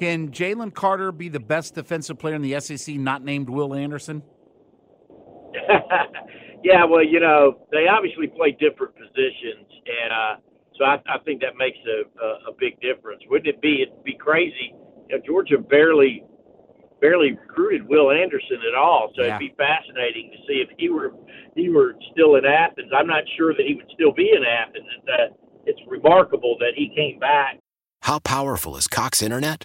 Can Jalen Carter be the best defensive player in the SEC not named Will Anderson? yeah, well, you know, they obviously play different positions, and uh, so I, I think that makes a, a, a big difference. Wouldn't it be? It'd be crazy. You know, Georgia barely barely recruited Will Anderson at all, so Yeah. it'd be fascinating to see if he were he were still in Athens. I'm not sure that he would still be in Athens. It's, uh, it's remarkable that he came back How powerful is Cox Internet?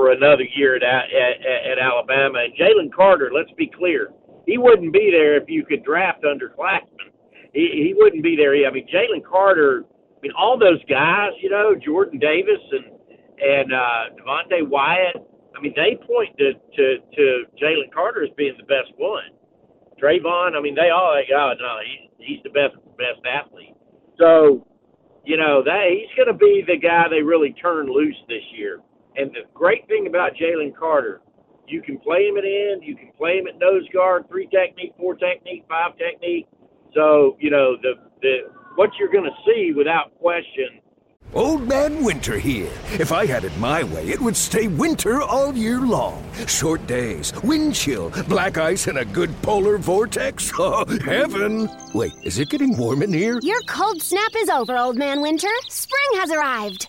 For another year at, at, at Alabama. And Jalen Carter, let's be clear, he wouldn't be there if you could draft under Claxton. He, he wouldn't be there. I mean, Jalen Carter. I mean, all those guys, you know, Jordan Davis and and uh, Devonte Wyatt. I mean, they point to to, to Jalen Carter as being the best one. Travon. I mean, they all like, oh no, he's he's the best best athlete. So, you know, that he's going to be the guy they really turn loose this year. And the great thing about Jalen Carter, you can play him at end, you can play him at nose guard, three technique, four technique, five technique. So, you know, the the what you're going to see without question. Old Man Winter here. If I had it my way, it would stay winter all year long. Short days, wind chill, black ice, and a good polar vortex. Oh, heaven! Wait, is it getting warm in here? Your cold snap is over, Old Man Winter. Spring has arrived.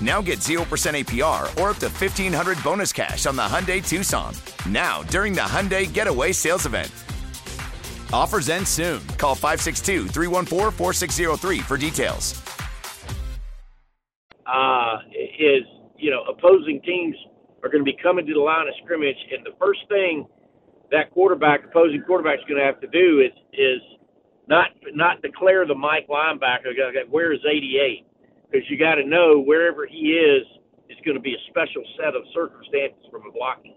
Now get 0% APR or up to 1500 bonus cash on the Hyundai Tucson. Now, during the Hyundai Getaway Sales Event. Offers end soon. Call 562 314 4603 for details. uh, is you know opposing teams are going to be coming to the line of scrimmage, and the first thing that quarterback, opposing quarterback, is going to have to do is is not not declare the Mike linebacker. Where is 88? Because you got to know wherever he is is going to be a special set of circumstances from a blocking.